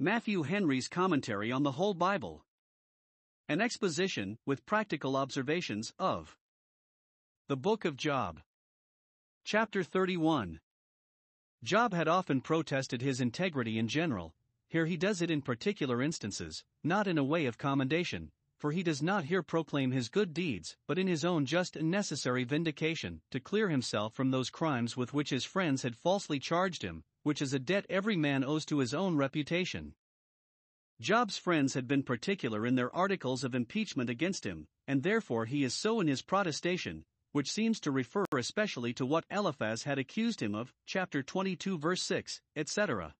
Matthew Henry's Commentary on the Whole Bible. An exposition, with practical observations, of the Book of Job. Chapter 31. Job had often protested his integrity in general, here he does it in particular instances, not in a way of commendation, for he does not here proclaim his good deeds, but in his own just and necessary vindication, to clear himself from those crimes with which his friends had falsely charged him, which is a debt every man owes to his own reputation. Job's friends had been particular in their articles of impeachment against him, and therefore he is so in his protestation, which seems to refer especially to what Eliphaz had accused him of, chapter 22, verse 6, etc.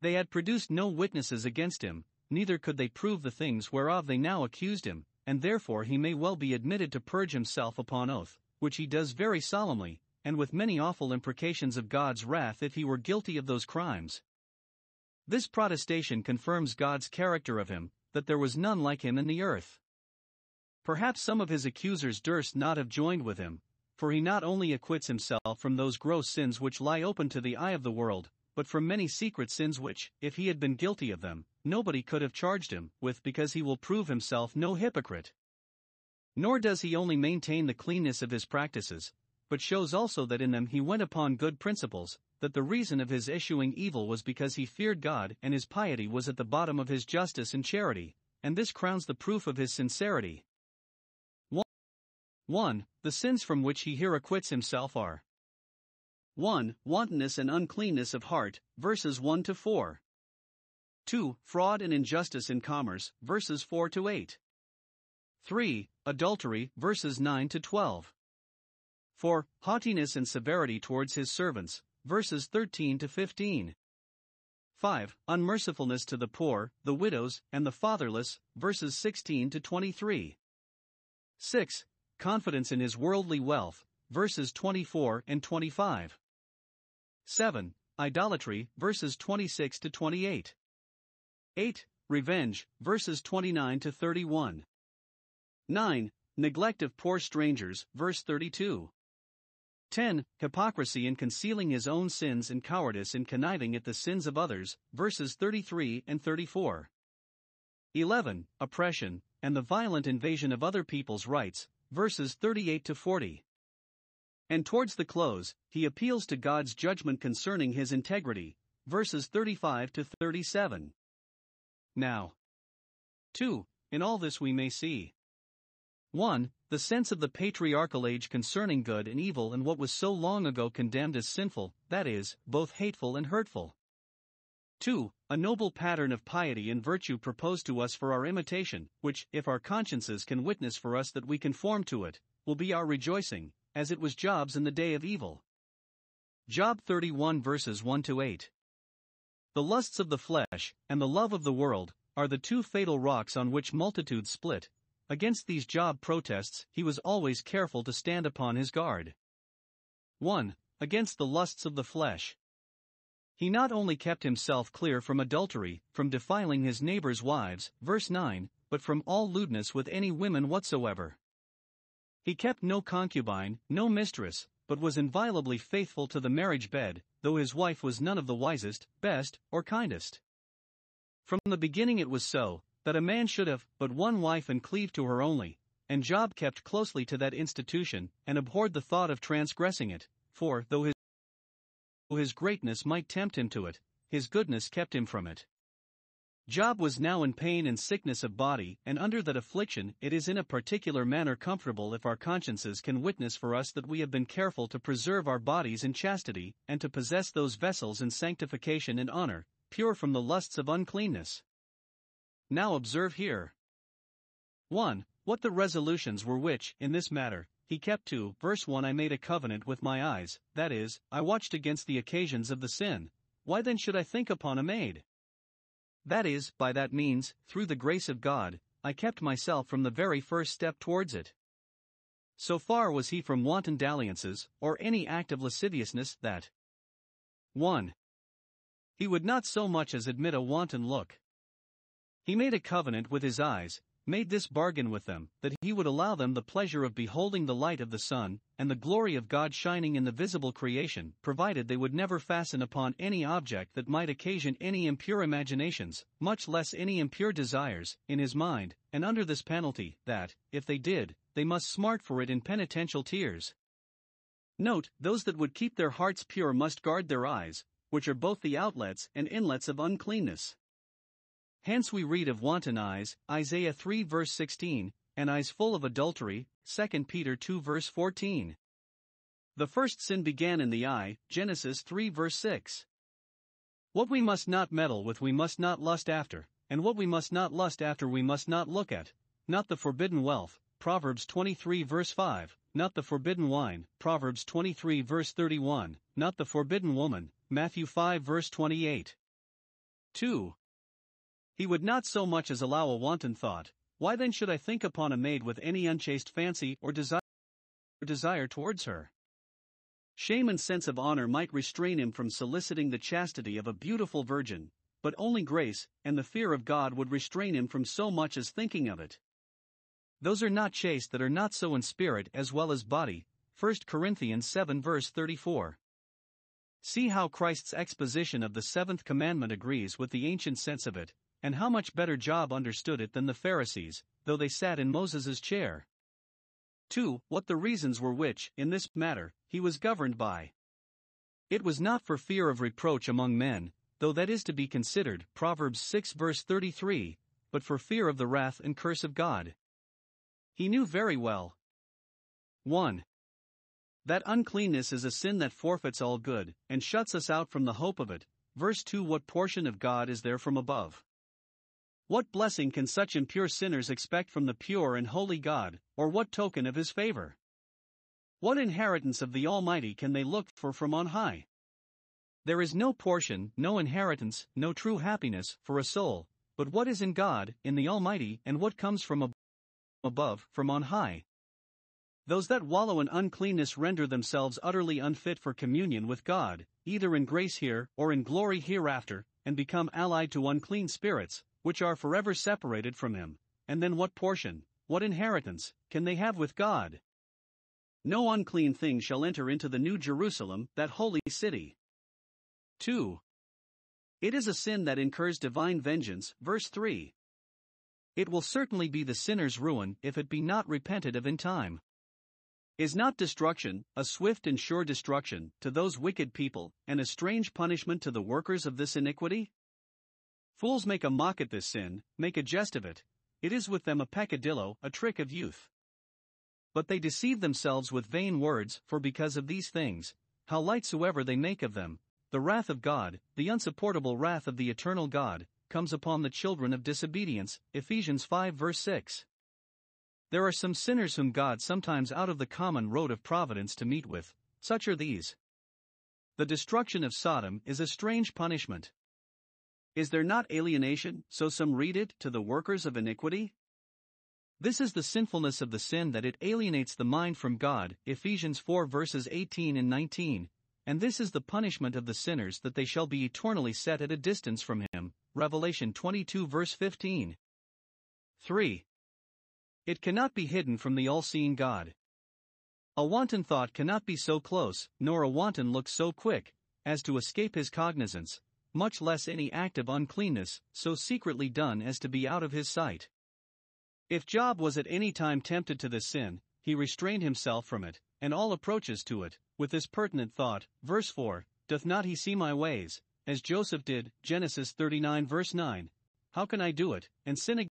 They had produced no witnesses against him, neither could they prove the things whereof they now accused him, and therefore he may well be admitted to purge himself upon oath, which he does very solemnly, and with many awful imprecations of God's wrath if he were guilty of those crimes. This protestation confirms God's character of him, that there was none like him in the earth. Perhaps some of his accusers durst not have joined with him, for he not only acquits himself from those gross sins which lie open to the eye of the world, but from many secret sins which, if he had been guilty of them, nobody could have charged him with because he will prove himself no hypocrite. Nor does he only maintain the cleanness of his practices, but shows also that in them he went upon good principles, that the reason of his issuing evil was because he feared God and his piety was at the bottom of his justice and charity, and this crowns the proof of his sincerity. 1. 1. The sins from which he here acquits himself are 1. Wantonness and uncleanness of heart, verses 1 to 4. 2. Fraud and injustice in commerce, verses 4 to 8. 3. Adultery, verses 9 to 12. 4. Haughtiness and severity towards his servants, verses 13 to 15. 5. Unmercifulness to the poor, the widows, and the fatherless, verses 16 to 23. 6. Confidence in his worldly wealth, verses 24 and 25. 7. Idolatry, verses 26 to 28. 8. Revenge, verses 29 to 31. 9. Neglect of poor strangers, verse 32. 10. Hypocrisy in concealing his own sins and cowardice in conniving at the sins of others, verses 33 and 34. 11. Oppression, and the violent invasion of other people's rights, verses 38 to 40. And towards the close, he appeals to God's judgment concerning his integrity, verses 35 to 37. Now, 2. In all this we may see 1. The sense of the patriarchal age concerning good and evil and what was so long ago condemned as sinful, that is, both hateful and hurtful. 2. A noble pattern of piety and virtue proposed to us for our imitation, which, if our consciences can witness for us that we conform to it, will be our rejoicing, as it was Job's in the day of evil. Job 31 verses 1 to 8. The lusts of the flesh, and the love of the world, are the two fatal rocks on which multitudes split. Against these Job protests, he was always careful to stand upon his guard. 1. Against the lusts of the flesh. He not only kept himself clear from adultery, from defiling his neighbor's wives, verse 9, but from all lewdness with any women whatsoever. He kept no concubine, no mistress, but was inviolably faithful to the marriage bed, though his wife was none of the wisest, best, or kindest. From the beginning it was so, that a man should have but one wife and cleave to her only, and Job kept closely to that institution, and abhorred the thought of transgressing it, for, though his, his greatness might tempt him to it, his goodness kept him from it. Job was now in pain and sickness of body, and under that affliction it is in a particular manner comfortable if our consciences can witness for us that we have been careful to preserve our bodies in chastity, and to possess those vessels in sanctification and honor, pure from the lusts of uncleanness. Now observe here 1. What the resolutions were which, in this matter, he kept to. Verse 1 I made a covenant with my eyes, that is, I watched against the occasions of the sin. Why then should I think upon a maid? That is, by that means, through the grace of God, I kept myself from the very first step towards it. So far was he from wanton dalliances, or any act of lasciviousness, that 1. He would not so much as admit a wanton look. He made a covenant with his eyes, made this bargain with them, that he would allow them the pleasure of beholding the light of the sun, and the glory of God shining in the visible creation, provided they would never fasten upon any object that might occasion any impure imaginations, much less any impure desires, in his mind, and under this penalty, that, if they did, they must smart for it in penitential tears. Note, those that would keep their hearts pure must guard their eyes, which are both the outlets and inlets of uncleanness. Hence we read of wanton eyes, Isaiah 3 verse 16, and eyes full of adultery, 2 Peter 2 verse 14. The first sin began in the eye, Genesis 3 verse 6. What we must not meddle with we must not lust after, and what we must not lust after we must not look at, not the forbidden wealth, Proverbs 23 verse 5, not the forbidden wine, Proverbs 23 verse 31, not the forbidden woman, Matthew 5 verse 28. 2. He would not so much as allow a wanton thought, why then should I think upon a maid with any unchaste fancy or desire, or desire towards her? Shame and sense of honor might restrain him from soliciting the chastity of a beautiful virgin, but only grace and the fear of God would restrain him from so much as thinking of it. Those are not chaste that are not so in spirit as well as body. 1 Corinthians 7 verse 34. See how Christ's exposition of the seventh commandment agrees with the ancient sense of it, and how much better Job understood it than the Pharisees, though they sat in Moses' chair. 2. What the reasons were which, in this matter, he was governed by. It was not for fear of reproach among men, though that is to be considered, Proverbs 6 verse 33, but for fear of the wrath and curse of God. He knew very well. 1. That uncleanness is a sin that forfeits all good, and shuts us out from the hope of it. Verse 2 What portion of God is there from above? What blessing can such impure sinners expect from the pure and holy God, or what token of his favor? What inheritance of the Almighty can they look for from on high? There is no portion, no inheritance, no true happiness for a soul, but what is in God, in the Almighty, and what comes from above, from on high. Those that wallow in uncleanness render themselves utterly unfit for communion with God, either in grace here or in glory hereafter, and become allied to unclean spirits, which are forever separated from him, and then what portion, what inheritance, can they have with God? No unclean thing shall enter into the New Jerusalem, that holy city. 2. It is a sin that incurs divine vengeance, verse 3. It will certainly be the sinner's ruin if it be not repented of in time. Is not destruction, a swift and sure destruction, to those wicked people, and a strange punishment to the workers of this iniquity? Fools make a mock at this sin, make a jest of it, it is with them a peccadillo, a trick of youth. But they deceive themselves with vain words, for because of these things, how light soever they make of them, the wrath of God, the unsupportable wrath of the eternal God, comes upon the children of disobedience. Ephesians 5 verse 6. There are some sinners whom God sometimes out of the common road of providence to meet with, such are these. The destruction of Sodom is a strange punishment. Is there not alienation, so some read it, to the workers of iniquity? This is the sinfulness of the sin that it alienates the mind from God, Ephesians 4 verses 18 and 19, and this is the punishment of the sinners that they shall be eternally set at a distance from Him, Revelation 22 verse 15. 3. It cannot be hidden from the all seeing God. A wanton thought cannot be so close, nor a wanton look so quick, as to escape His cognizance, much less any act of uncleanness, so secretly done as to be out of his sight. If Job was at any time tempted to this sin, he restrained himself from it, and all approaches to it, with this pertinent thought, verse 4 Doth not he see my ways, as Joseph did, Genesis 39 verse 9? How can I do it, and sin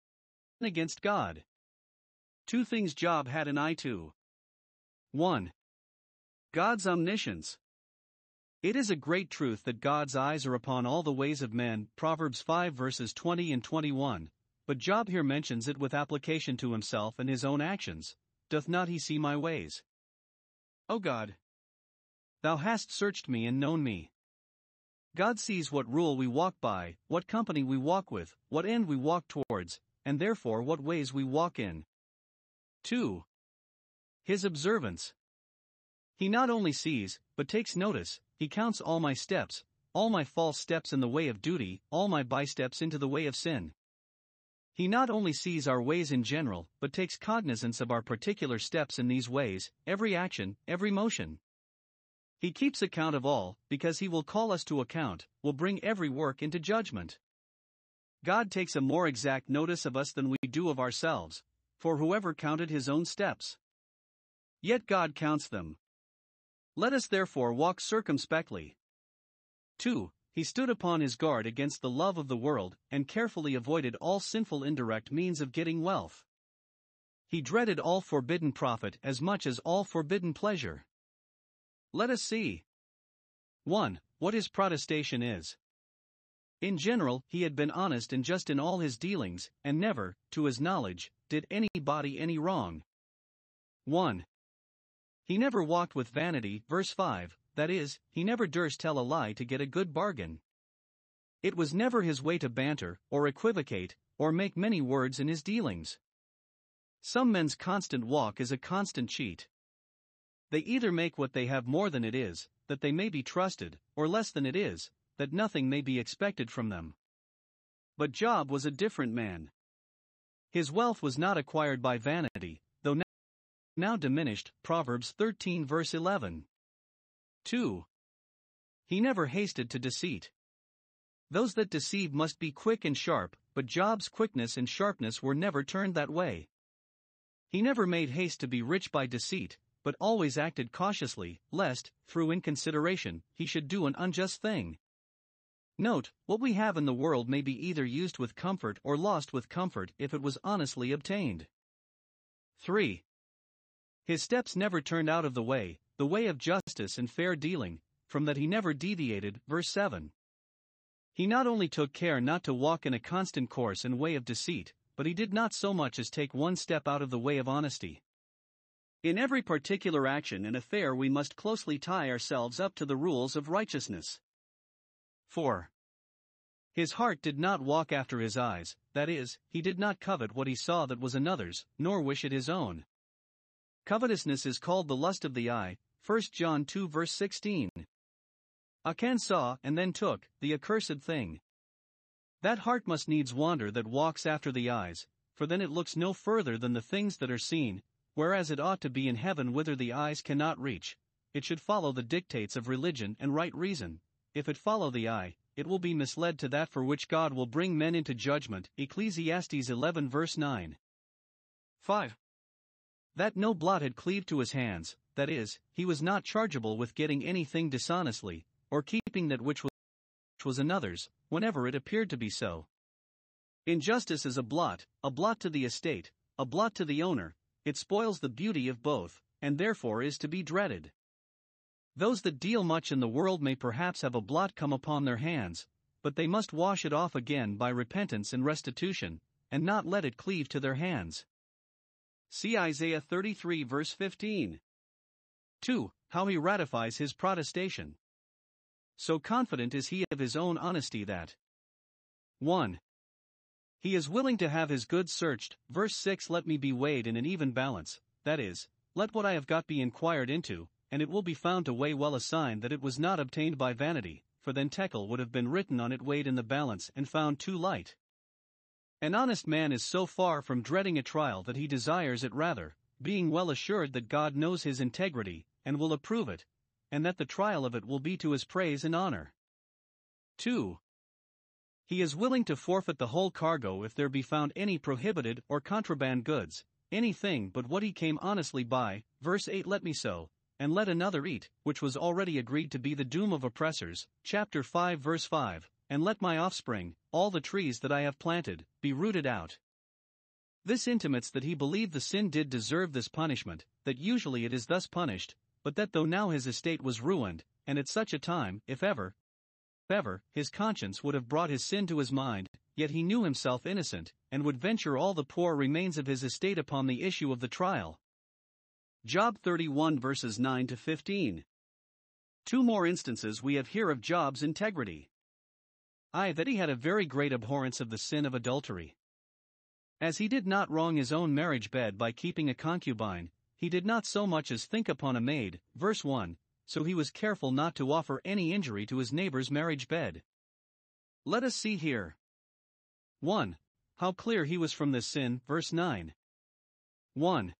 against God? Two things Job had an eye to. 1. God's omniscience. It is a great truth that God's eyes are upon all the ways of men, Proverbs 5 verses 20 and 21, but Job here mentions it with application to himself and his own actions. Doth not he see my ways? O God! Thou hast searched me and known me. God sees what rule we walk by, what company we walk with, what end we walk towards, and therefore what ways we walk in. 2. His observance. He not only sees, but takes notice, he counts all my steps, all my false steps in the way of duty, all my bysteps into the way of sin. He not only sees our ways in general, but takes cognizance of our particular steps in these ways, every action, every motion. He keeps account of all, because he will call us to account, will bring every work into judgment. God takes a more exact notice of us than we do of ourselves, for whoever counted his own steps? Yet God counts them. Let us therefore walk circumspectly. 2. He stood upon his guard against the love of the world, and carefully avoided all sinful indirect means of getting wealth. He dreaded all forbidden profit as much as all forbidden pleasure. Let us see. 1. What his protestation is. In general, he had been honest and just in all his dealings, and never, to his knowledge, did anybody any wrong. 1. He never walked with vanity, verse 5, that is, he never durst tell a lie to get a good bargain. It was never his way to banter, or equivocate, or make many words in his dealings. Some men's constant walk is a constant cheat. They either make what they have more than it is, that they may be trusted, or less than it is, that nothing may be expected from them. But Job was a different man. His wealth was not acquired by vanity, now diminished. Proverbs 13 verse 11. 2. He never hasted to deceit. Those that deceive must be quick and sharp, but Job's quickness and sharpness were never turned that way. He never made haste to be rich by deceit, but always acted cautiously, lest, through inconsideration, he should do an unjust thing. Note, what we have in the world may be either used with comfort or lost with comfort if it was honestly obtained. 3. His steps never turned out of the way, the way of justice and fair dealing, from that he never deviated. Verse 7. He not only took care not to walk in a constant course and way of deceit, but he did not so much as take one step out of the way of honesty. In every particular action and affair, we must closely tie ourselves up to the rules of righteousness. 4. His heart did not walk after his eyes, that is, he did not covet what he saw that was another's, nor wish it his own. Covetousness is called the lust of the eye, 1 John 2 verse 16. Achan saw and then took the accursed thing. That heart must needs wander that walks after the eyes, for then it looks no further than the things that are seen, whereas it ought to be in heaven whither the eyes cannot reach. It should follow the dictates of religion and right reason. If it follow the eye, it will be misled to that for which God will bring men into judgment. Ecclesiastes 11 verse 9. 5. That no blot had cleaved to his hands, that is, he was not chargeable with getting anything dishonestly, or keeping that which was another's, whenever it appeared to be so. Injustice is a blot, a blot to the estate, a blot to the owner, it spoils the beauty of both, and therefore is to be dreaded. Those that deal much in the world may perhaps have a blot come upon their hands, but they must wash it off again by repentance and restitution, and not let it cleave to their hands. See Isaiah 33 verse 15. 2. How he ratifies his protestation. So confident is he of his own honesty that 1. He is willing to have his goods searched. Verse 6 Let me be weighed in an even balance, that is, let what I have got be inquired into, and it will be found to weigh well a sign that it was not obtained by vanity, for then Tekel would have been written on it weighed in the balance and found too light. An honest man is so far from dreading a trial that he desires it rather, being well assured that God knows his integrity, and will approve it, and that the trial of it will be to his praise and honor. 2. He is willing to forfeit the whole cargo if there be found any prohibited or contraband goods, anything but what he came honestly by. Verse 8 Let me sow, and let another eat, which was already agreed to be the doom of oppressors. Chapter 5, verse 5 and let my offspring, all the trees that I have planted, be rooted out. This intimates that he believed the sin did deserve this punishment, that usually it is thus punished, but that though now his estate was ruined, and at such a time, if ever, ever, his conscience would have brought his sin to his mind, yet he knew himself innocent, and would venture all the poor remains of his estate upon the issue of the trial. Job 31 verses 9 to 15. Two more instances we have here of Job's integrity. I. That he had a very great abhorrence of the sin of adultery. As he did not wrong his own marriage bed by keeping a concubine, he did not so much as think upon a maid. Verse 1 So he was careful not to offer any injury to his neighbor's marriage bed. Let us see here. 1. how clear he was from this sin. Verse 9. 1.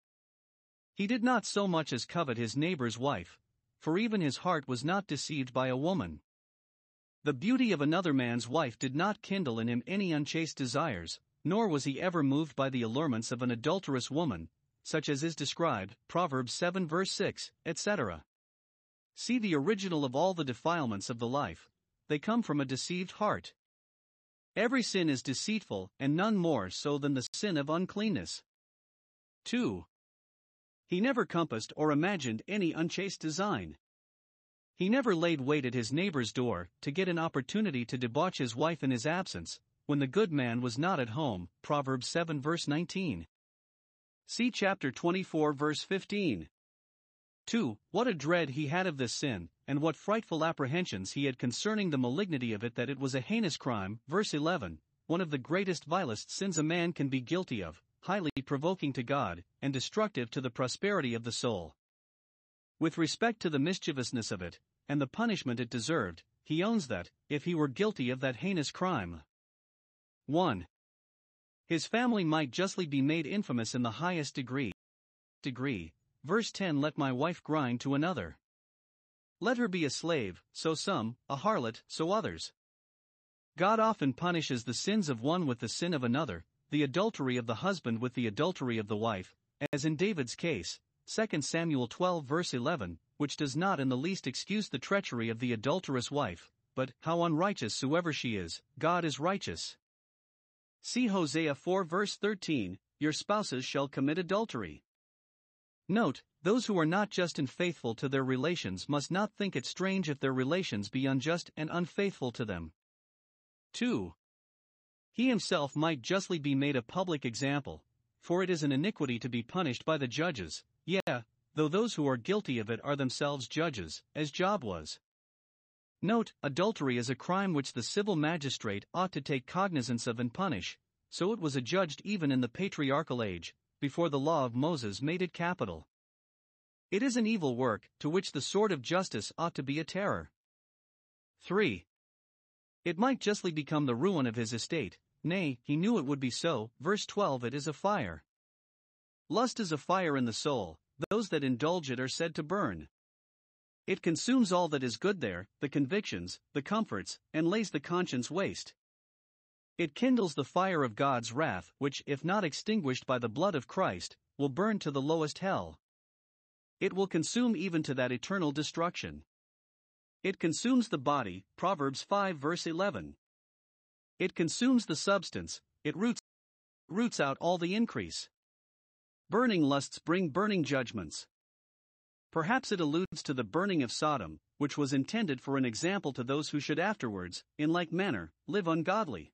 He did not so much as covet his neighbor's wife, for even his heart was not deceived by a woman. The beauty of another man's wife did not kindle in him any unchaste desires, nor was he ever moved by the allurements of an adulterous woman, such as is described, Proverbs 7 verse 6, etc. See the original of all the defilements of the life, they come from a deceived heart. Every sin is deceitful, and none more so than the sin of uncleanness. 2. He never compassed or imagined any unchaste design. He never laid wait at his neighbor's door to get an opportunity to debauch his wife in his absence, when the good man was not at home. Proverbs 7 verse 19. See chapter 24 verse 15. 2. What a dread he had of this sin, and what frightful apprehensions he had concerning the malignity of it that it was a heinous crime. Verse 11. One of the greatest vilest sins a man can be guilty of, highly provoking to God, and destructive to the prosperity of the soul. With respect to the mischievousness of it, and the punishment it deserved, he owns that, if he were guilty of that heinous crime, 1. His family might justly be made infamous in the highest degree. Degree. Verse 10 Let my wife grind to another. Let her be a slave, so some, a harlot, so others. God often punishes the sins of one with the sin of another, the adultery of the husband with the adultery of the wife, as in David's case, 2 Samuel 12 verse 11, which does not in the least excuse the treachery of the adulterous wife, but, how unrighteous soever she is, God is righteous. See Hosea 4 verse 13, Your spouses shall commit adultery. Note, those who are not just and faithful to their relations must not think it strange if their relations be unjust and unfaithful to them. 2. He himself might justly be made a public example, for it is an iniquity to be punished by the judges, yeah, though those who are guilty of it are themselves judges, as Job was. Note, adultery is a crime which the civil magistrate ought to take cognizance of and punish, so it was adjudged even in the patriarchal age, before the law of Moses made it capital. It is an evil work, to which the sword of justice ought to be a terror. 3. It might justly become the ruin of his estate, nay, he knew it would be so. Verse 12 It is a fire. Lust is a fire in the soul, those that indulge it are said to burn. It consumes all that is good there, the convictions, the comforts, and lays the conscience waste. It kindles the fire of God's wrath, which, if not extinguished by the blood of Christ, will burn to the lowest hell. It will consume even to that eternal destruction. It consumes the body, Proverbs 5 verse 11. It consumes the substance, it roots, roots out all the increase. Burning lusts bring burning judgments. Perhaps it alludes to the burning of Sodom, which was intended for an example to those who should afterwards, in like manner, live ungodly.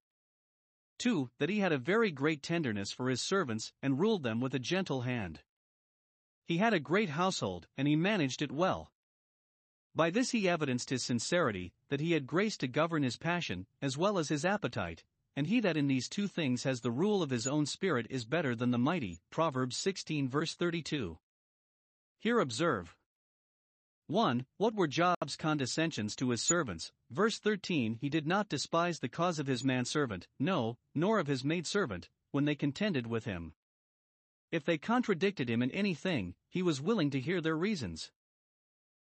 2. That he had a very great tenderness for his servants and ruled them with a gentle hand. He had a great household, and he managed it well. By this he evidenced his sincerity, that he had grace to govern his passion, as well as his appetite, and he that in these two things has the rule of his own spirit is better than the mighty. Proverbs 16 verse 32. Here observe. 1. What were Job's condescensions to his servants? Verse 13 He did not despise the cause of his manservant, no, nor of his maidservant, when they contended with him. If they contradicted him in anything, he was willing to hear their reasons.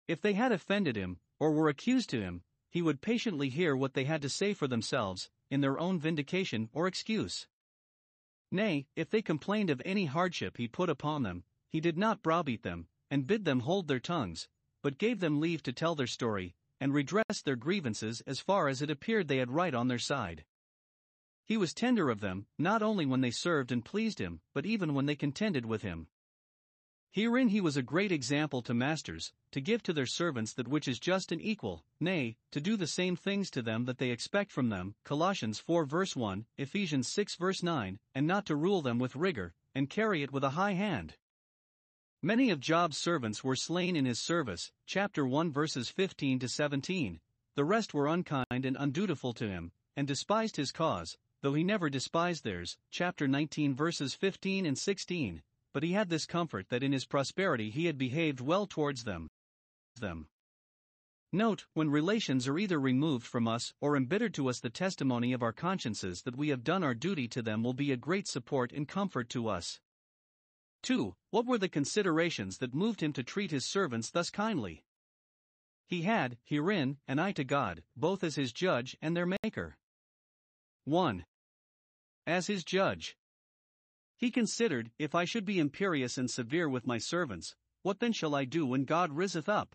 If they had offended him, or were accused to him, he would patiently hear what they had to say for themselves, in their own vindication or excuse. Nay, if they complained of any hardship he put upon them, he did not browbeat them, and bid them hold their tongues, but gave them leave to tell their story, and redress their grievances as far as it appeared they had right on their side. He was tender of them, not only when they served and pleased him, but even when they contended with him. Herein he was a great example to masters, to give to their servants that which is just and equal, nay, to do the same things to them that they expect from them. Colossians 4 verse 1, Ephesians 6 verse 9, and not to rule them with rigor, and carry it with a high hand. Many of Job's servants were slain in his service, chapter 1 verses 15 to 17. The rest were unkind and undutiful to him, and despised his cause, though he never despised theirs, chapter 19 verses 15 and 16 but he had this comfort that in his prosperity he had behaved well towards them. them. Note, when relations are either removed from us or embittered to us, the testimony of our consciences that we have done our duty to them will be a great support and comfort to us. 2. What were the considerations that moved him to treat his servants thus kindly? He had, herein, an eye to God, both as his judge and their maker. 1. As his judge. He considered, If I should be imperious and severe with my servants, what then shall I do when God riseth up?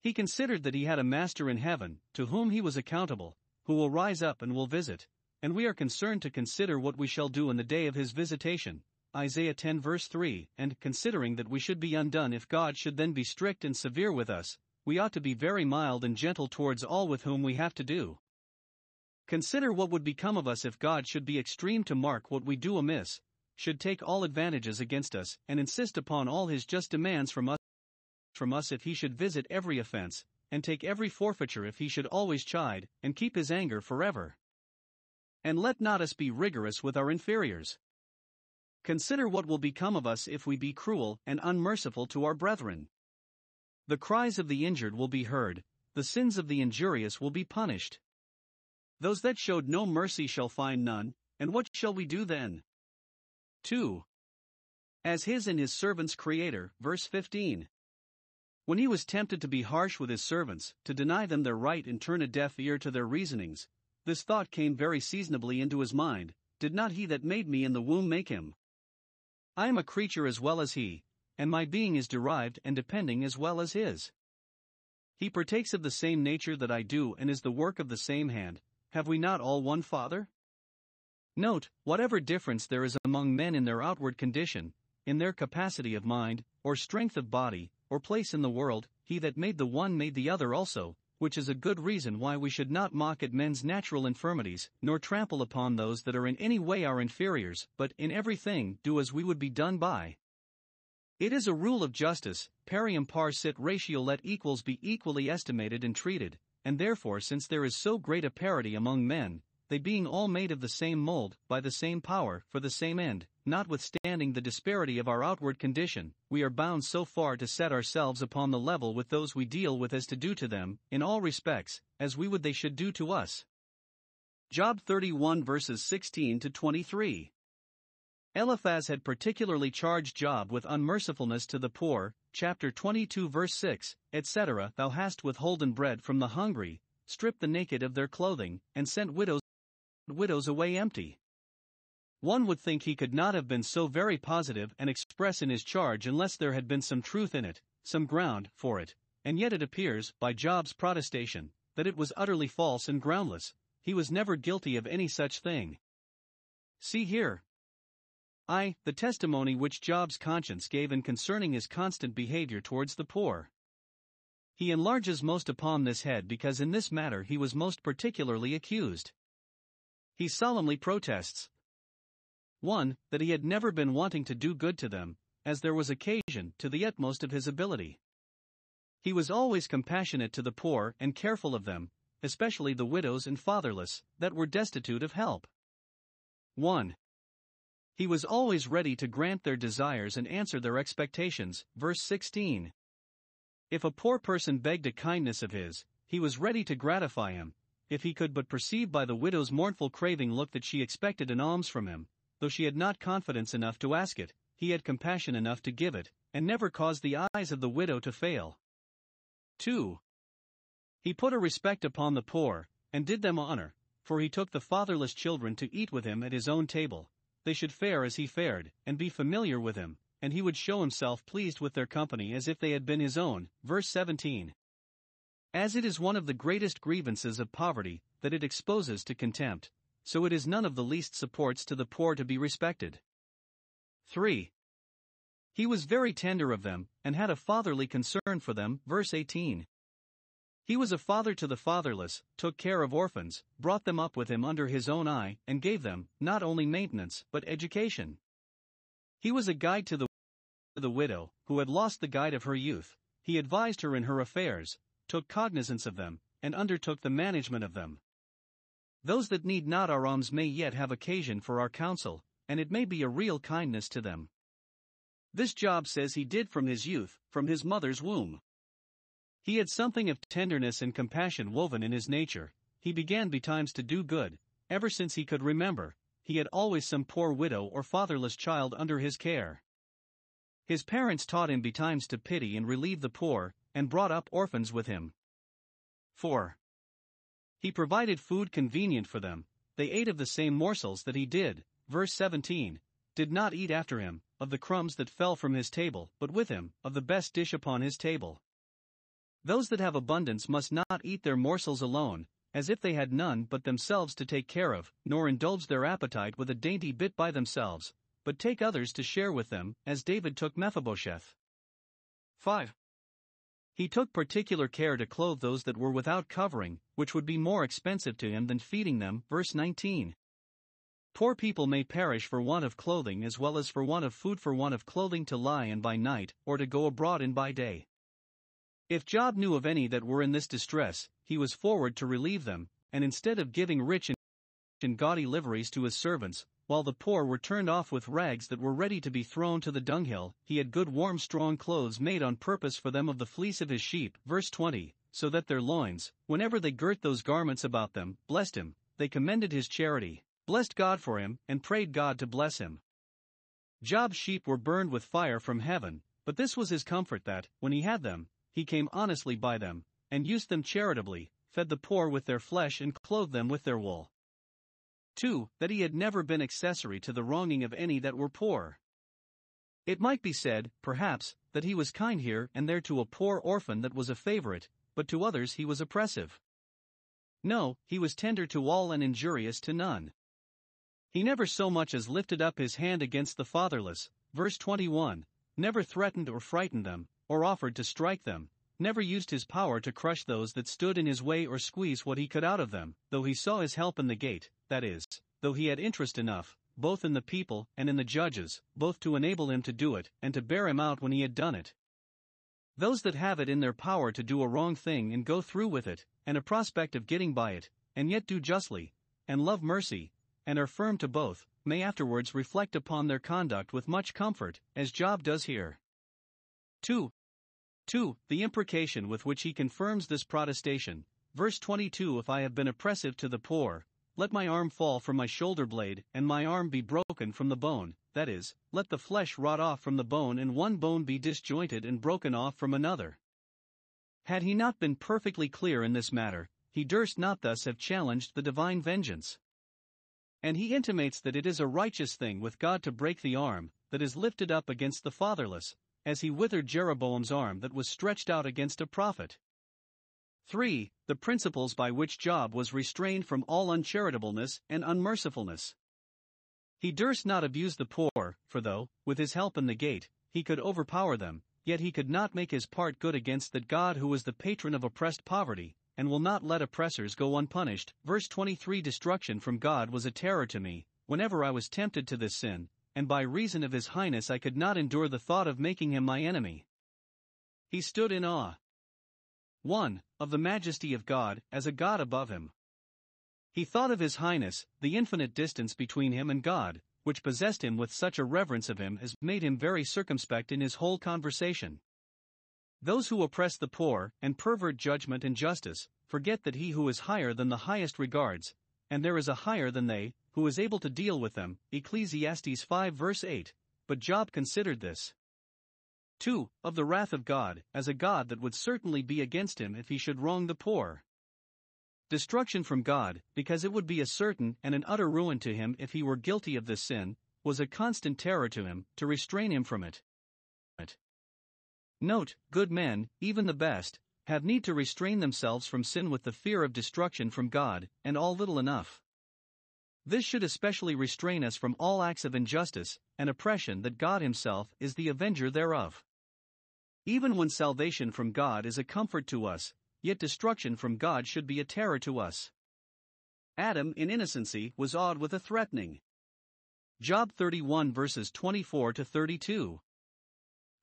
He considered that he had a master in heaven, to whom he was accountable, who will rise up and will visit, and we are concerned to consider what we shall do in the day of his visitation. Isaiah 10 verse 3 And considering that we should be undone if God should then be strict and severe with us, we ought to be very mild and gentle towards all with whom we have to do. Consider what would become of us if God should be extreme to mark what we do amiss, should take all advantages against us, and insist upon all his just demands from us from us if he should visit every offense, and take every forfeiture if he should always chide, and keep his anger forever. And let not us be rigorous with our inferiors. Consider what will become of us if we be cruel and unmerciful to our brethren. The cries of the injured will be heard, the sins of the injurious will be punished. Those that showed no mercy shall find none, and what shall we do then? 2. As his and his servants' creator, verse 15. When he was tempted to be harsh with his servants, to deny them their right and turn a deaf ear to their reasonings, this thought came very seasonably into his mind Did not he that made me in the womb make him? I am a creature as well as he, and my being is derived and depending as well as his. He partakes of the same nature that I do and is the work of the same hand. Have we not all one Father? Note, whatever difference there is among men in their outward condition, in their capacity of mind, or strength of body, or place in the world, he that made the one made the other also, which is a good reason why we should not mock at men's natural infirmities, nor trample upon those that are in any way our inferiors, but in everything do as we would be done by. It is a rule of justice, parium par sit ratio let equals be equally estimated and treated, and therefore since there is so great a parity among men, they being all made of the same mold, by the same power, for the same end, notwithstanding the disparity of our outward condition, we are bound so far to set ourselves upon the level with those we deal with as to do to them, in all respects, as we would they should do to us. Job 31 verses 16 to 23. Eliphaz had particularly charged Job with unmercifulness to the poor, chapter 22 verse 6, etc. Thou hast withholden bread from the hungry, stripped the naked of their clothing, and sent widows widows away empty. One would think he could not have been so very positive and express in his charge unless there had been some truth in it, some ground for it, and yet it appears, by Job's protestation, that it was utterly false and groundless, he was never guilty of any such thing. See here. I, the testimony which Job's conscience gave in concerning his constant behavior towards the poor. He enlarges most upon this head because in this matter he was most particularly accused. He solemnly protests, 1. That he had never been wanting to do good to them, as there was occasion, to the utmost of his ability. He was always compassionate to the poor and careful of them, especially the widows and fatherless, that were destitute of help. 1. He was always ready to grant their desires and answer their expectations. Verse 16. If a poor person begged a kindness of his, he was ready to gratify him, if he could but perceive by the widow's mournful craving look that she expected an alms from him, though she had not confidence enough to ask it, he had compassion enough to give it, and never caused the eyes of the widow to fail. 2. He put a respect upon the poor, and did them honor, for he took the fatherless children to eat with him at his own table. They should fare as he fared, and be familiar with him, and he would show himself pleased with their company as if they had been his own. Verse 17. As it is one of the greatest grievances of poverty, that it exposes to contempt, so it is none of the least supports to the poor to be respected. 3. He was very tender of them, and had a fatherly concern for them. Verse 18. He was a father to the fatherless, took care of orphans, brought them up with him under his own eye, and gave them, not only maintenance, but education. He was a guide to the, the widow, who had lost the guide of her youth. He advised her in her affairs, took cognizance of them, and undertook the management of them. Those that need not our alms may yet have occasion for our counsel, and it may be a real kindness to them. This Job says he did from his youth, from his mother's womb. He had something of tenderness and compassion woven in his nature, he began betimes to do good, ever since he could remember, he had always some poor widow or fatherless child under his care. His parents taught him betimes to pity and relieve the poor, and brought up orphans with him. 4. He provided food convenient for them, they ate of the same morsels that he did, verse 17, did not eat after him, of the crumbs that fell from his table, but with him, of the best dish upon his table. Those that have abundance must not eat their morsels alone, as if they had none but themselves to take care of, nor indulge their appetite with a dainty bit by themselves, but take others to share with them, as David took Mephibosheth. 5. He took particular care to clothe those that were without covering, which would be more expensive to him than feeding them. Verse 19. Poor people may perish for want of clothing as well as for want of food, for want of clothing to lie in by night, or to go abroad in by day. If Job knew of any that were in this distress, he was forward to relieve them, and instead of giving rich and gaudy liveries to his servants, while the poor were turned off with rags that were ready to be thrown to the dunghill, he had good warm strong clothes made on purpose for them of the fleece of his sheep. Verse 20 So that their loins, whenever they girt those garments about them, blessed him, they commended his charity, blessed God for him, and prayed God to bless him. Job's sheep were burned with fire from heaven, but this was his comfort that, when he had them, he came honestly by them, and used them charitably, fed the poor with their flesh and clothed them with their wool. 2. That he had never been accessory to the wronging of any that were poor. It might be said, perhaps, that he was kind here and there to a poor orphan that was a favorite, but to others he was oppressive. No, he was tender to all and injurious to none. He never so much as lifted up his hand against the fatherless, verse 21, never threatened or frightened them, or offered to strike them, never used his power to crush those that stood in his way or squeeze what he could out of them, though he saw his help in the gate, that is, though he had interest enough, both in the people and in the judges, both to enable him to do it, and to bear him out when he had done it. Those that have it in their power to do a wrong thing and go through with it, and a prospect of getting by it, and yet do justly, and love mercy, and are firm to both, may afterwards reflect upon their conduct with much comfort, as Job does here. 2. 2. The imprecation with which he confirms this protestation. Verse 22 If I have been oppressive to the poor, let my arm fall from my shoulder blade, and my arm be broken from the bone, that is, let the flesh rot off from the bone, and one bone be disjointed and broken off from another. Had he not been perfectly clear in this matter, he durst not thus have challenged the divine vengeance. And he intimates that it is a righteous thing with God to break the arm that is lifted up against the fatherless, as he withered Jeroboam's arm that was stretched out against a prophet. 3. The principles by which Job was restrained from all uncharitableness and unmercifulness. He durst not abuse the poor, for though, with his help in the gate, he could overpower them, yet he could not make his part good against that God who is the patron of oppressed poverty, and will not let oppressors go unpunished. Verse 23 Destruction from God was a terror to me, whenever I was tempted to this sin, and by reason of his highness I could not endure the thought of making him my enemy. He stood in awe. 1. Of the majesty of God, as a God above him. He thought of his highness, the infinite distance between him and God, which possessed him with such a reverence of him as made him very circumspect in his whole conversation. Those who oppress the poor, and pervert judgment and justice, forget that he who is higher than the highest regards, and there is a higher than they, who is able to deal with them. Ecclesiastes 5 verse 8. But Job considered this. 2. Of the wrath of God, as a God that would certainly be against him if he should wrong the poor. Destruction from God, because it would be a certain and an utter ruin to him if he were guilty of this sin, was a constant terror to him, to restrain him from it. Note, good men, even the best, have need to restrain themselves from sin with the fear of destruction from God, and all little enough. This should especially restrain us from all acts of injustice and oppression that God Himself is the avenger thereof. Even when salvation from God is a comfort to us, yet destruction from God should be a terror to us. Adam, in innocency, was awed with a threatening. Job 31 verses 24 to 32.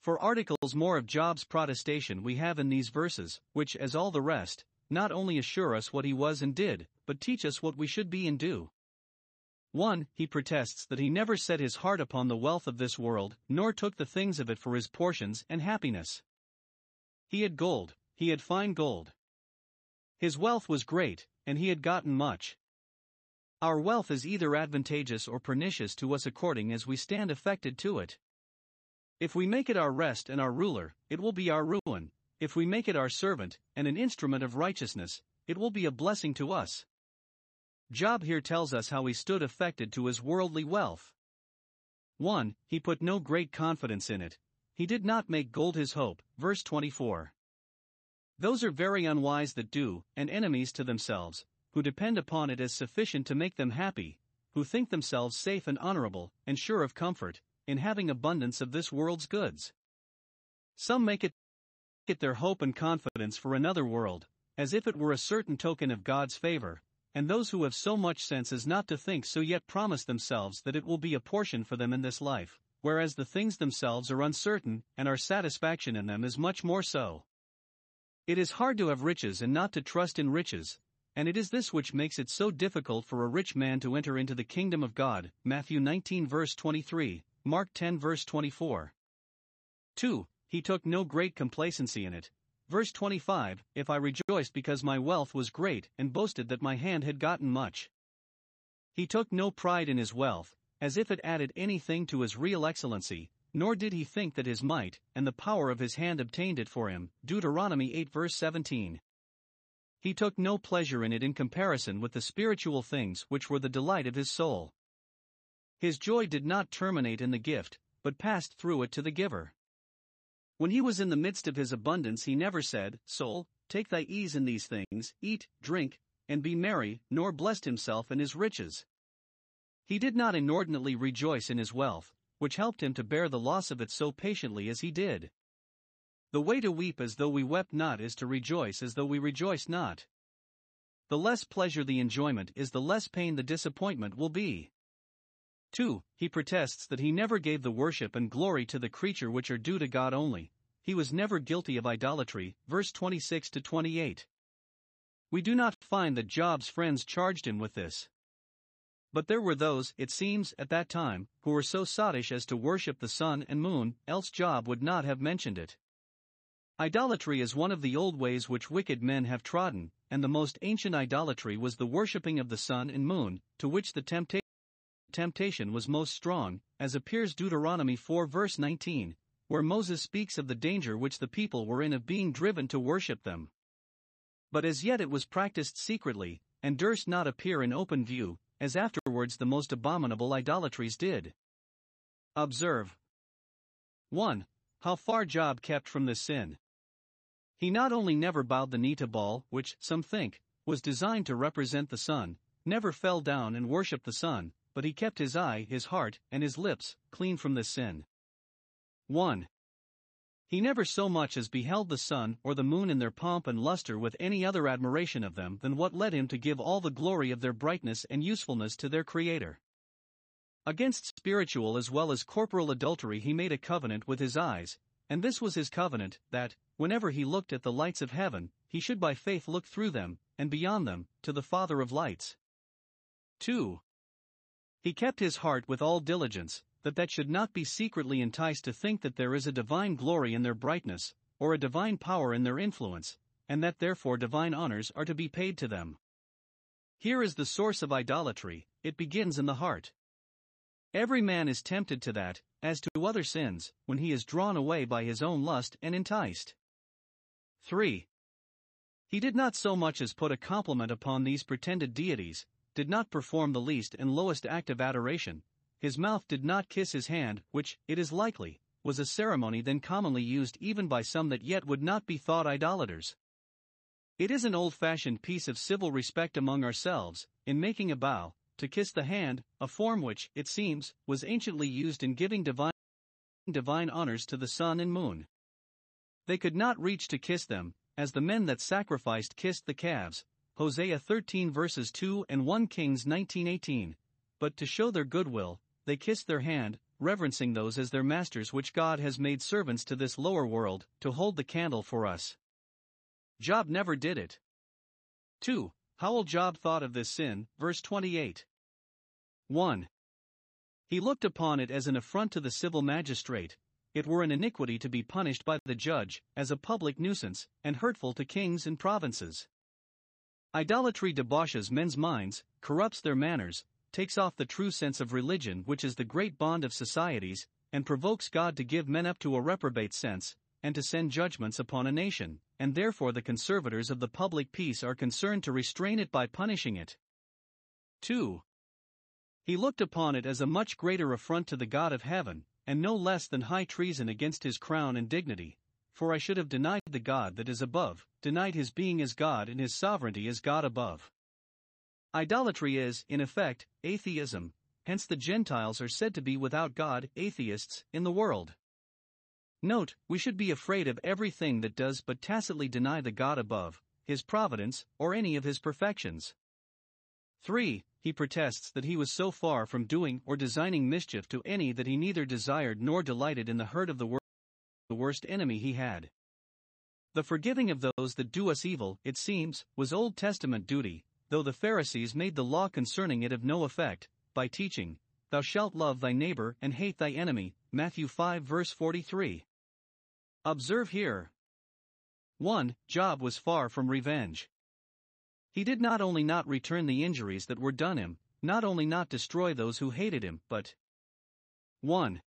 Four articles more of Job's protestation we have in these verses, which, as all the rest, not only assure us what he was and did, but teach us what we should be and do. 1. He protests that he never set his heart upon the wealth of this world, nor took the things of it for his portions and happiness. He had gold, he had fine gold. His wealth was great, and he had gotten much. Our wealth is either advantageous or pernicious to us according as we stand affected to it. If we make it our rest and our ruler, it will be our ruin. If we make it our servant and an instrument of righteousness, it will be a blessing to us. Job here tells us how he stood affected to his worldly wealth. 1. He put no great confidence in it. He did not make gold his hope. Verse 24. Those are very unwise that do, and enemies to themselves, who depend upon it as sufficient to make them happy, who think themselves safe and honorable, and sure of comfort, in having abundance of this world's goods. Some make it, their hope and confidence for another world, as if it were a certain token of God's favor, and those who have so much sense as not to think so yet promise themselves that it will be a portion for them in this life, whereas the things themselves are uncertain, and our satisfaction in them is much more so. It is hard to have riches and not to trust in riches, and it is this which makes it so difficult for a rich man to enter into the kingdom of God. Matthew 19 verse 23, Mark 10 verse 24. 2. He took no great complacency in it. Verse 25 If I rejoiced because my wealth was great and boasted that my hand had gotten much. He took no pride in his wealth, as if it added anything to his real excellency, nor did he think that his might and the power of his hand obtained it for him. Deuteronomy 8 verse 17. He took no pleasure in it in comparison with the spiritual things which were the delight of his soul. His joy did not terminate in the gift, but passed through it to the giver. When he was in the midst of his abundance, he never said, Soul, take thy ease in these things, eat, drink, and be merry, nor blessed himself in his riches. He did not inordinately rejoice in his wealth, which helped him to bear the loss of it so patiently as he did. The way to weep as though we wept not is to rejoice as though we rejoiced not. The less pleasure the enjoyment is, the less pain the disappointment will be. 2. He protests that he never gave the worship and glory to the creature which are due to God only. He was never guilty of idolatry. Verse 26 to 28. We do not find that Job's friends charged him with this. But there were those, it seems, at that time, who were so sottish as to worship the sun and moon, else Job would not have mentioned it. Idolatry is one of the old ways which wicked men have trodden, and the most ancient idolatry was the worshipping of the sun and moon, to which the tempta- temptation was most strong, as appears Deuteronomy 4 verse 19, where Moses speaks of the danger which the people were in of being driven to worship them. But as yet it was practiced secretly, and durst not appear in open view, as afterwards the most abominable idolatries did. Observe 1. How far Job kept from this sin. He not only never bowed the knee to Baal, which, some think, was designed to represent the sun, never fell down and worshipped the sun, but he kept his eye, his heart, and his lips clean from this sin. 1. He never so much as beheld the sun or the moon in their pomp and luster with any other admiration of them than what led him to give all the glory of their brightness and usefulness to their Creator. Against spiritual as well as corporal adultery he made a covenant with his eyes, and this was his covenant, that, whenever he looked at the lights of heaven, he should by faith look through them, and beyond them, to the Father of lights. 2. He kept his heart with all diligence, that that should not be secretly enticed to think that there is a divine glory in their brightness, or a divine power in their influence, and that therefore divine honors are to be paid to them. Here is the source of idolatry, it begins in the heart. Every man is tempted to that, as to other sins, when he is drawn away by his own lust and enticed. 3. He did not so much as put a compliment upon these pretended deities, did not perform the least and lowest act of adoration, his mouth did not kiss his hand, which, it is likely, was a ceremony then commonly used even by some that yet would not be thought idolaters. It is an old fashioned piece of civil respect among ourselves, in making a bow, to kiss the hand, a form which, it seems, was anciently used in giving divine, divine honors to the sun and moon. They could not reach to kiss them, as the men that sacrificed kissed the calves, Hosea 13 verses 2 and 1 Kings 19:18, but to show their goodwill, they kiss their hand, reverencing those as their masters which God has made servants to this lower world, to hold the candle for us. Job never did it. 2. How will Job thought of this sin, verse 28. 1. He looked upon it as an affront to the civil magistrate, it were an iniquity to be punished by the judge, as a public nuisance, and hurtful to kings and provinces. Idolatry debauches men's minds, corrupts their manners, takes off the true sense of religion, which is the great bond of societies, and provokes God to give men up to a reprobate sense, and to send judgments upon a nation, and therefore the conservators of the public peace are concerned to restrain it by punishing it. 2. He looked upon it as a much greater affront to the God of heaven, and no less than high treason against his crown and dignity, for I should have denied the God that is above, denied his being as God and his sovereignty as God above. Idolatry is, in effect, atheism, hence the Gentiles are said to be without God, atheists, in the world. Note, we should be afraid of everything that does but tacitly deny the God above, his providence, or any of his perfections. 3 he protests that he was so far from doing or designing mischief to any that he neither desired nor delighted in the hurt of the, wor- the worst enemy he had. The forgiving of those that do us evil, it seems, was Old Testament duty, though the Pharisees made the law concerning it of no effect, by teaching, Thou shalt love thy neighbor and hate thy enemy. Matthew 5 verse 43. Observe here. 1. Job was far from revenge. He did not only not return the injuries that were done him, not only not destroy those who hated him, but 1.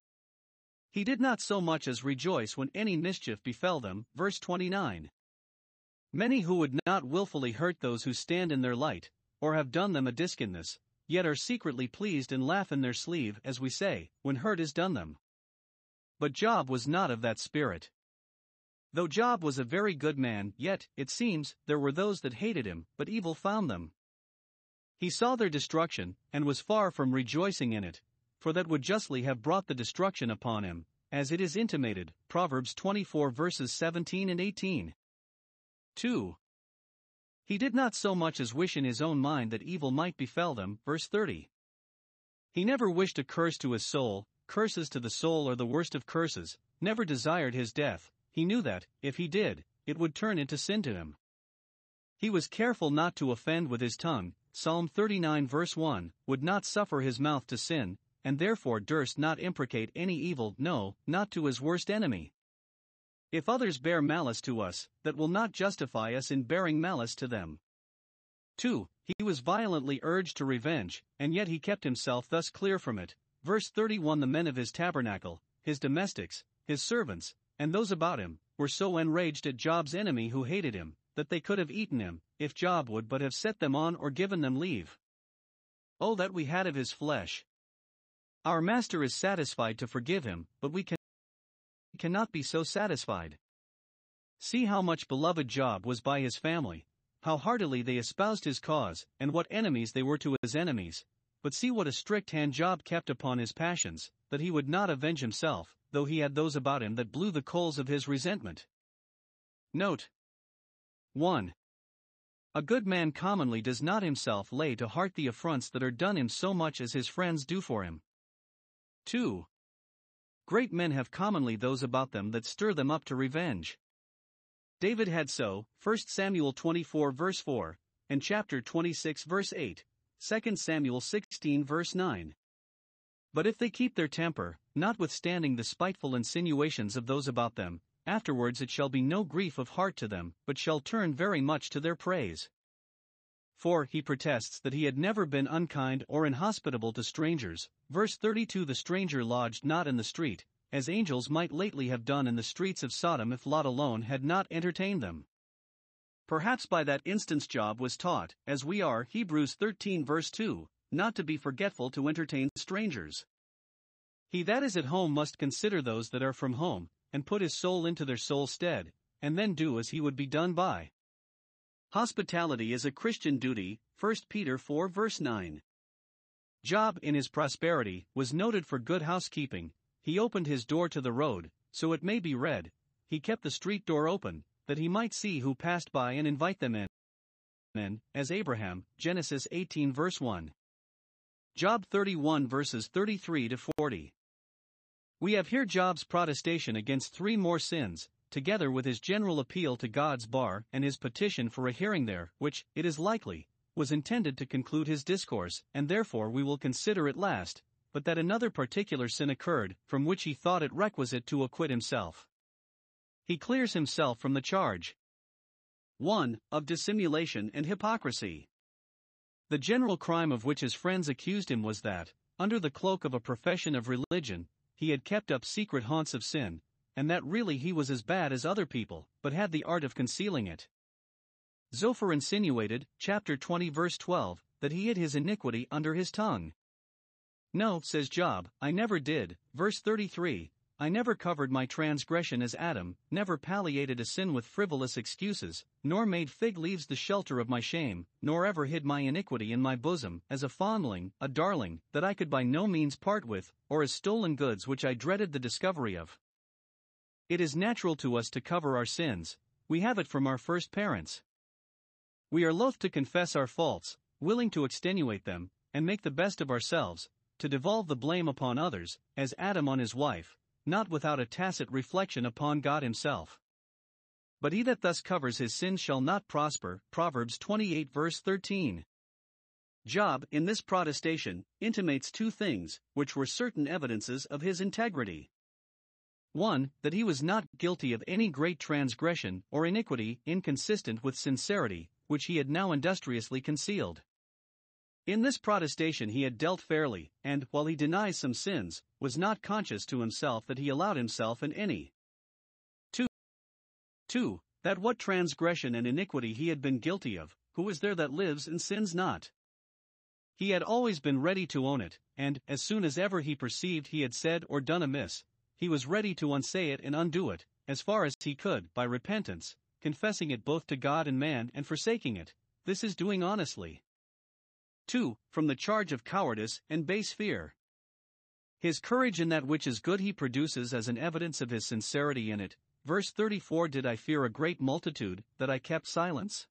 He did not so much as rejoice when any mischief befell them. Verse 29. Many who would not wilfully hurt those who stand in their light, or have done them a disconness, yet are secretly pleased and laugh in their sleeve, as we say, when hurt is done them. But Job was not of that spirit. Though Job was a very good man, yet, it seems, there were those that hated him, but evil found them. He saw their destruction, and was far from rejoicing in it, for that would justly have brought the destruction upon him, as it is intimated, Proverbs 24 verses 17 and 18. 2. He did not so much as wish in his own mind that evil might befell them, verse 30. He never wished a curse to his soul, curses to the soul are the worst of curses, never desired his death, he knew that, if he did, it would turn into sin to him. He was careful not to offend with his tongue, Psalm 39 verse 1, would not suffer his mouth to sin, and therefore durst not imprecate any evil, no, not to his worst enemy. If others bear malice to us, that will not justify us in bearing malice to them. 2. He was violently urged to revenge, and yet he kept himself thus clear from it. Verse 31 The men of his tabernacle, his domestics, his servants, and those about him, were so enraged at Job's enemy who hated him, that they could have eaten him, if Job would but have set them on or given them leave. Oh, that we had of his flesh! Our Master is satisfied to forgive him, but we can, cannot be so satisfied. See how much beloved Job was by his family, how heartily they espoused his cause, and what enemies they were to his enemies. But see what a strict hand Job kept upon his passions, that he would not avenge himself, though he had those about him that blew the coals of his resentment. Note 1. A good man commonly does not himself lay to heart the affronts that are done him so much as his friends do for him. 2. Great men have commonly those about them that stir them up to revenge. David had so, 1 Samuel 24 verse 4, and chapter 26 verse 8, 2 Samuel 16 verse 9. But if they keep their temper, notwithstanding the spiteful insinuations of those about them, afterwards it shall be no grief of heart to them, but shall turn very much to their praise. For he protests that he had never been unkind or inhospitable to strangers. Verse 32 The stranger lodged not in the street, as angels might lately have done in the streets of Sodom if Lot alone had not entertained them. Perhaps by that instance Job was taught, as we are, Hebrews 13 verse 2, not to be forgetful to entertain strangers. He that is at home must consider those that are from home, and put his soul into their soul's stead, and then do as he would be done by. Hospitality is a Christian duty, 1 Peter 4 verse 9. Job, in his prosperity, was noted for good housekeeping. He opened his door to the road, so it may be read, he kept the street door open, that he might see who passed by and invite them in. And, as Abraham, Genesis 18 verse 1. Job 31 verses 33 to 40. We have here Job's protestation against three more sins, together with his general appeal to God's bar and his petition for a hearing there, which, it is likely, was intended to conclude his discourse, and therefore we will consider it last, but that another particular sin occurred, from which he thought it requisite to acquit himself. He clears himself from the charge. 1. Of dissimulation and hypocrisy. The general crime of which his friends accused him was that, under the cloak of a profession of religion, he had kept up secret haunts of sin, and that really he was as bad as other people, but had the art of concealing it. Zophar insinuated, chapter 20, verse 12, that he hid his iniquity under his tongue. No, says Job, I never did. Verse 33 I never covered my transgression as Adam, never palliated a sin with frivolous excuses, nor made fig leaves the shelter of my shame, nor ever hid my iniquity in my bosom, as a fondling, a darling, that I could by no means part with, or as stolen goods which I dreaded the discovery of. It is natural to us to cover our sins, we have it from our first parents. We are loath to confess our faults, willing to extenuate them, and make the best of ourselves, to devolve the blame upon others, as Adam on his wife, not without a tacit reflection upon God Himself. But he that thus covers his sins shall not prosper. Proverbs 28 verse 13. Job, in this protestation, intimates two things, which were certain evidences of his integrity. 1. That he was not guilty of any great transgression or iniquity inconsistent with sincerity, which he had now industriously concealed. In this protestation he had dealt fairly, and, while he denies some sins, was not conscious to himself that he allowed himself in any. 2. 2. That what transgression and iniquity he had been guilty of, who is there that lives and sins not? He had always been ready to own it, and, as soon as ever he perceived he had said or done amiss, he was ready to unsay it and undo it, as far as he could, by repentance, confessing it both to God and man and forsaking it. This is doing honestly. 2. From the charge of cowardice and base fear. His courage in that which is good he produces as an evidence of his sincerity in it. Verse 34 Did I fear a great multitude, that I kept silence?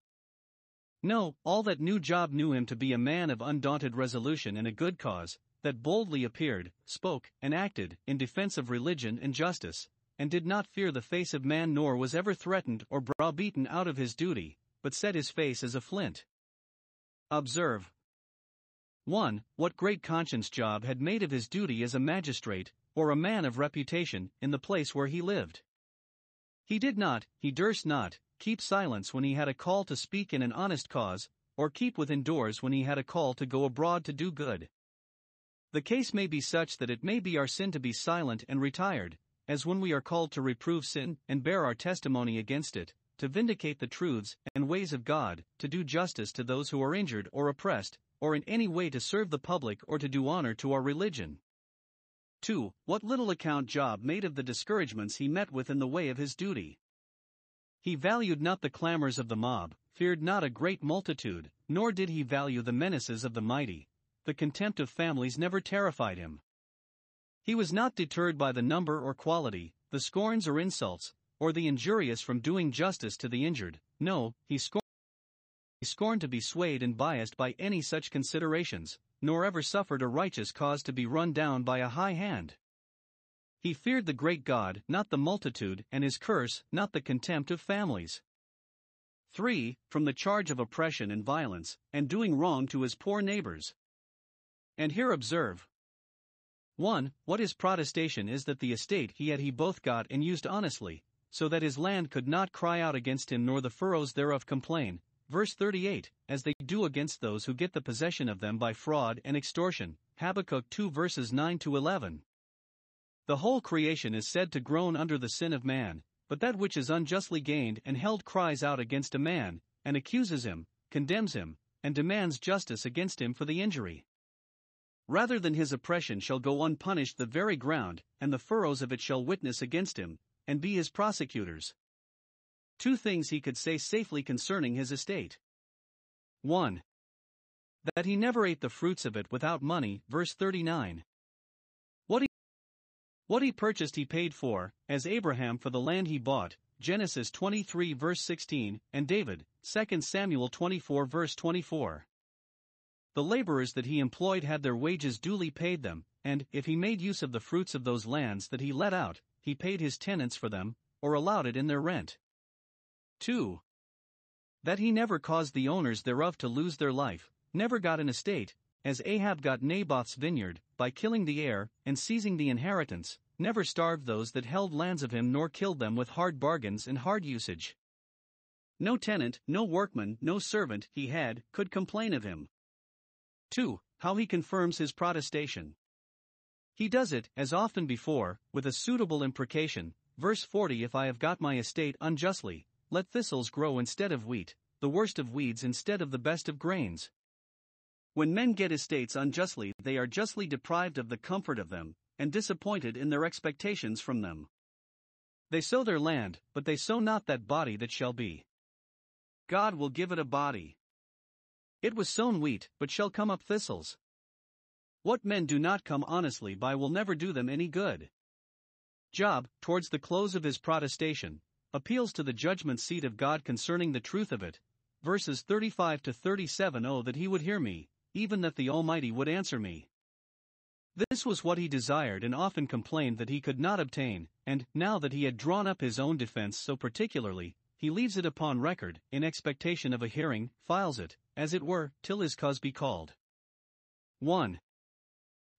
No, all that knew Job knew him to be a man of undaunted resolution in a good cause, that boldly appeared, spoke, and acted in defense of religion and justice, and did not fear the face of man nor was ever threatened or browbeaten out of his duty, but set his face as a flint. Observe, 1. What great conscience Job had made of his duty as a magistrate, or a man of reputation, in the place where he lived. He did not, he durst not, keep silence when he had a call to speak in an honest cause, or keep within doors when he had a call to go abroad to do good. The case may be such that it may be our sin to be silent and retired, as when we are called to reprove sin and bear our testimony against it, to vindicate the truths and ways of God, to do justice to those who are injured or oppressed, or in any way to serve the public or to do honor to our religion. 2. What little account Job made of the discouragements he met with in the way of his duty. He valued not the clamors of the mob, feared not a great multitude, nor did he value the menaces of the mighty. The contempt of families never terrified him. He was not deterred by the number or quality, the scorns or insults, or the injurious from doing justice to the injured. No, he scorned scorned to be swayed and biased by any such considerations, nor ever suffered a righteous cause to be run down by a high hand. He feared the great God, not the multitude, and his curse, not the contempt of families. 3. From the charge of oppression and violence, and doing wrong to his poor neighbors. And here observe 1. What is protestation is that the estate he had he both got and used honestly, so that his land could not cry out against him nor the furrows thereof complain, Verse 38 As they do against those who get the possession of them by fraud and extortion. Habakkuk 2 verses 9 to 11. The whole creation is said to groan under the sin of man, but that which is unjustly gained and held cries out against a man, and accuses him, condemns him, and demands justice against him for the injury. Rather than his oppression shall go unpunished the very ground, and the furrows of it shall witness against him, and be his prosecutors. Two things he could say safely concerning his estate. 1. That he never ate the fruits of it without money, verse 39. What he, what he purchased he paid for, as Abraham for the land he bought, Genesis 23 verse 16, and David, 2 Samuel 24 verse 24. The laborers that he employed had their wages duly paid them, and, if he made use of the fruits of those lands that he let out, he paid his tenants for them, or allowed it in their rent. 2. That he never caused the owners thereof to lose their life, never got an estate, as Ahab got Naboth's vineyard, by killing the heir, and seizing the inheritance, never starved those that held lands of him nor killed them with hard bargains and hard usage. No tenant, no workman, no servant he had, could complain of him. 2. How he confirms his protestation. He does it, as often before, with a suitable imprecation. Verse 40 If I have got my estate unjustly, let thistles grow instead of wheat, the worst of weeds instead of the best of grains. When men get estates unjustly, they are justly deprived of the comfort of them, and disappointed in their expectations from them. They sow their land, but they sow not that body that shall be. God will give it a body. It was sown wheat, but shall come up thistles. What men do not come honestly by will never do them any good. Job, towards the close of his protestation, appeals to the judgment seat of God concerning the truth of it. Verses 35 to 37 Oh, that he would hear me, even that the Almighty would answer me. This was what he desired and often complained that he could not obtain, and, now that he had drawn up his own defense so particularly, he leaves it upon record, in expectation of a hearing, files it, as it were, till his cause be called. 1.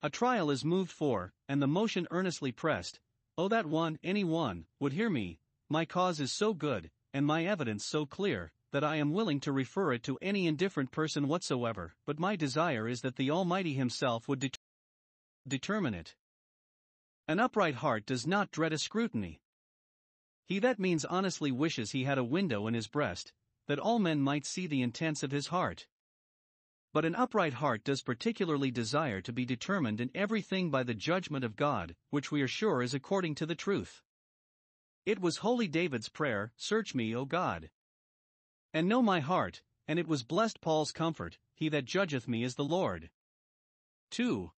A trial is moved for, and the motion earnestly pressed, Oh, that one, any one, would hear me, my cause is so good, and my evidence so clear, that I am willing to refer it to any indifferent person whatsoever, but my desire is that the Almighty Himself would det- determine it. An upright heart does not dread a scrutiny. He that means honestly wishes he had a window in his breast, that all men might see the intents of his heart. But an upright heart does particularly desire to be determined in everything by the judgment of God, which we are sure is according to the truth. It was holy David's prayer Search me, O God and know my heart, and it was blessed Paul's comfort, he that judgeth me is the Lord. 2.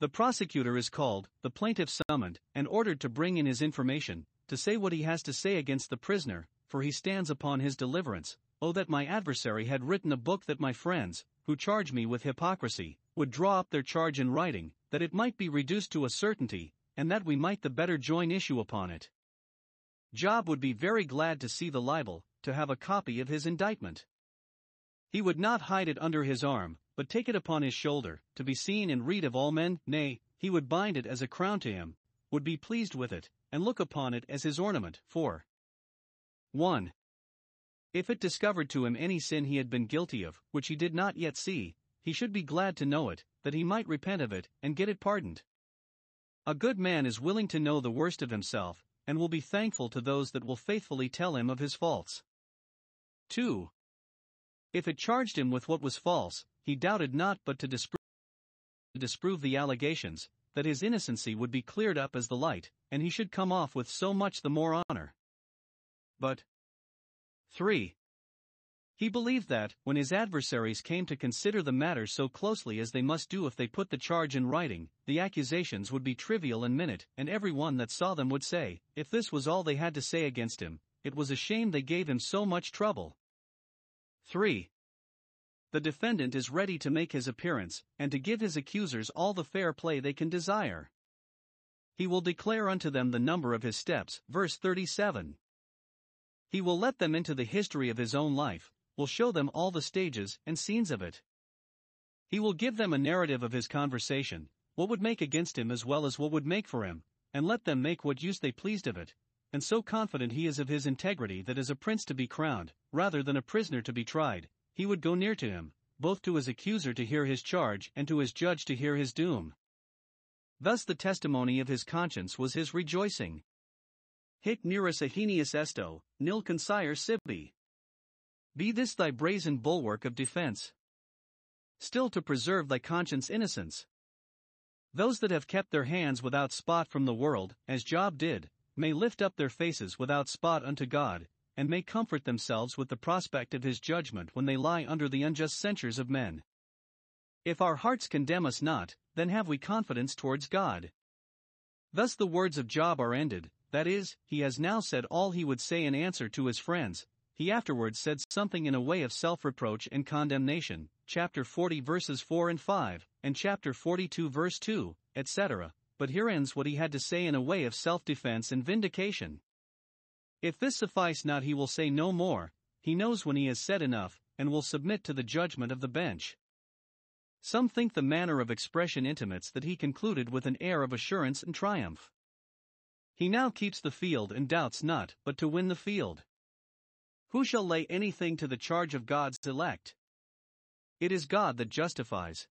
The prosecutor is called, the plaintiff summoned, and ordered to bring in his information, to say what he has to say against the prisoner, for he stands upon his deliverance. Oh, that my adversary had written a book that my friends, who charge me with hypocrisy, would draw up their charge in writing, that it might be reduced to a certainty, and that we might the better join issue upon it. Job would be very glad to see the libel, to have a copy of his indictment. He would not hide it under his arm, but take it upon his shoulder, to be seen and read of all men, nay, he would bind it as a crown to him, would be pleased with it, and look upon it as his ornament. 4. 1. If it discovered to him any sin he had been guilty of, which he did not yet see, he should be glad to know it, that he might repent of it, and get it pardoned. A good man is willing to know the worst of himself, and will be thankful to those that will faithfully tell him of his faults. 2. If it charged him with what was false, he doubted not but to disprove, disprove the allegations, that his innocency would be cleared up as the light, and he should come off with so much the more honor. But 3. He believed that, when his adversaries came to consider the matter so closely as they must do if they put the charge in writing, the accusations would be trivial and minute, and every one that saw them would say, if this was all they had to say against him, it was a shame they gave him so much trouble. 3. The defendant is ready to make his appearance, and to give his accusers all the fair play they can desire. He will declare unto them the number of his steps, verse 37. He will let them into the history of his own life, will show them all the stages and scenes of it. He will give them a narrative of his conversation, what would make against him as well as what would make for him, and let them make what use they pleased of it, and so confident he is of his integrity that as a prince to be crowned, rather than a prisoner to be tried, he would go near to him, both to his accuser to hear his charge and to his judge to hear his doom. Thus the testimony of his conscience was his rejoicing. Hic neris ahenius esto, nil consire sibi. Be this thy brazen bulwark of defense. Still to preserve thy conscience innocence. Those that have kept their hands without spot from the world, as Job did, may lift up their faces without spot unto God, and may comfort themselves with the prospect of his judgment when they lie under the unjust censures of men. If our hearts condemn us not, then have we confidence towards God. Thus the words of Job are ended, that is, he has now said all he would say in answer to his friends. He afterwards said something in a way of self reproach and condemnation, chapter 40 verses 4 and 5, and chapter 42 verse 2, etc but here ends what he had to say in a way of self defense and vindication. If this suffice not, he will say no more, he knows when he has said enough, and will submit to the judgment of the bench. Some think the manner of expression intimates that he concluded with an air of assurance and triumph. He now keeps the field and doubts not, but to win the field. Who shall lay anything to the charge of God's elect? It is God that justifies.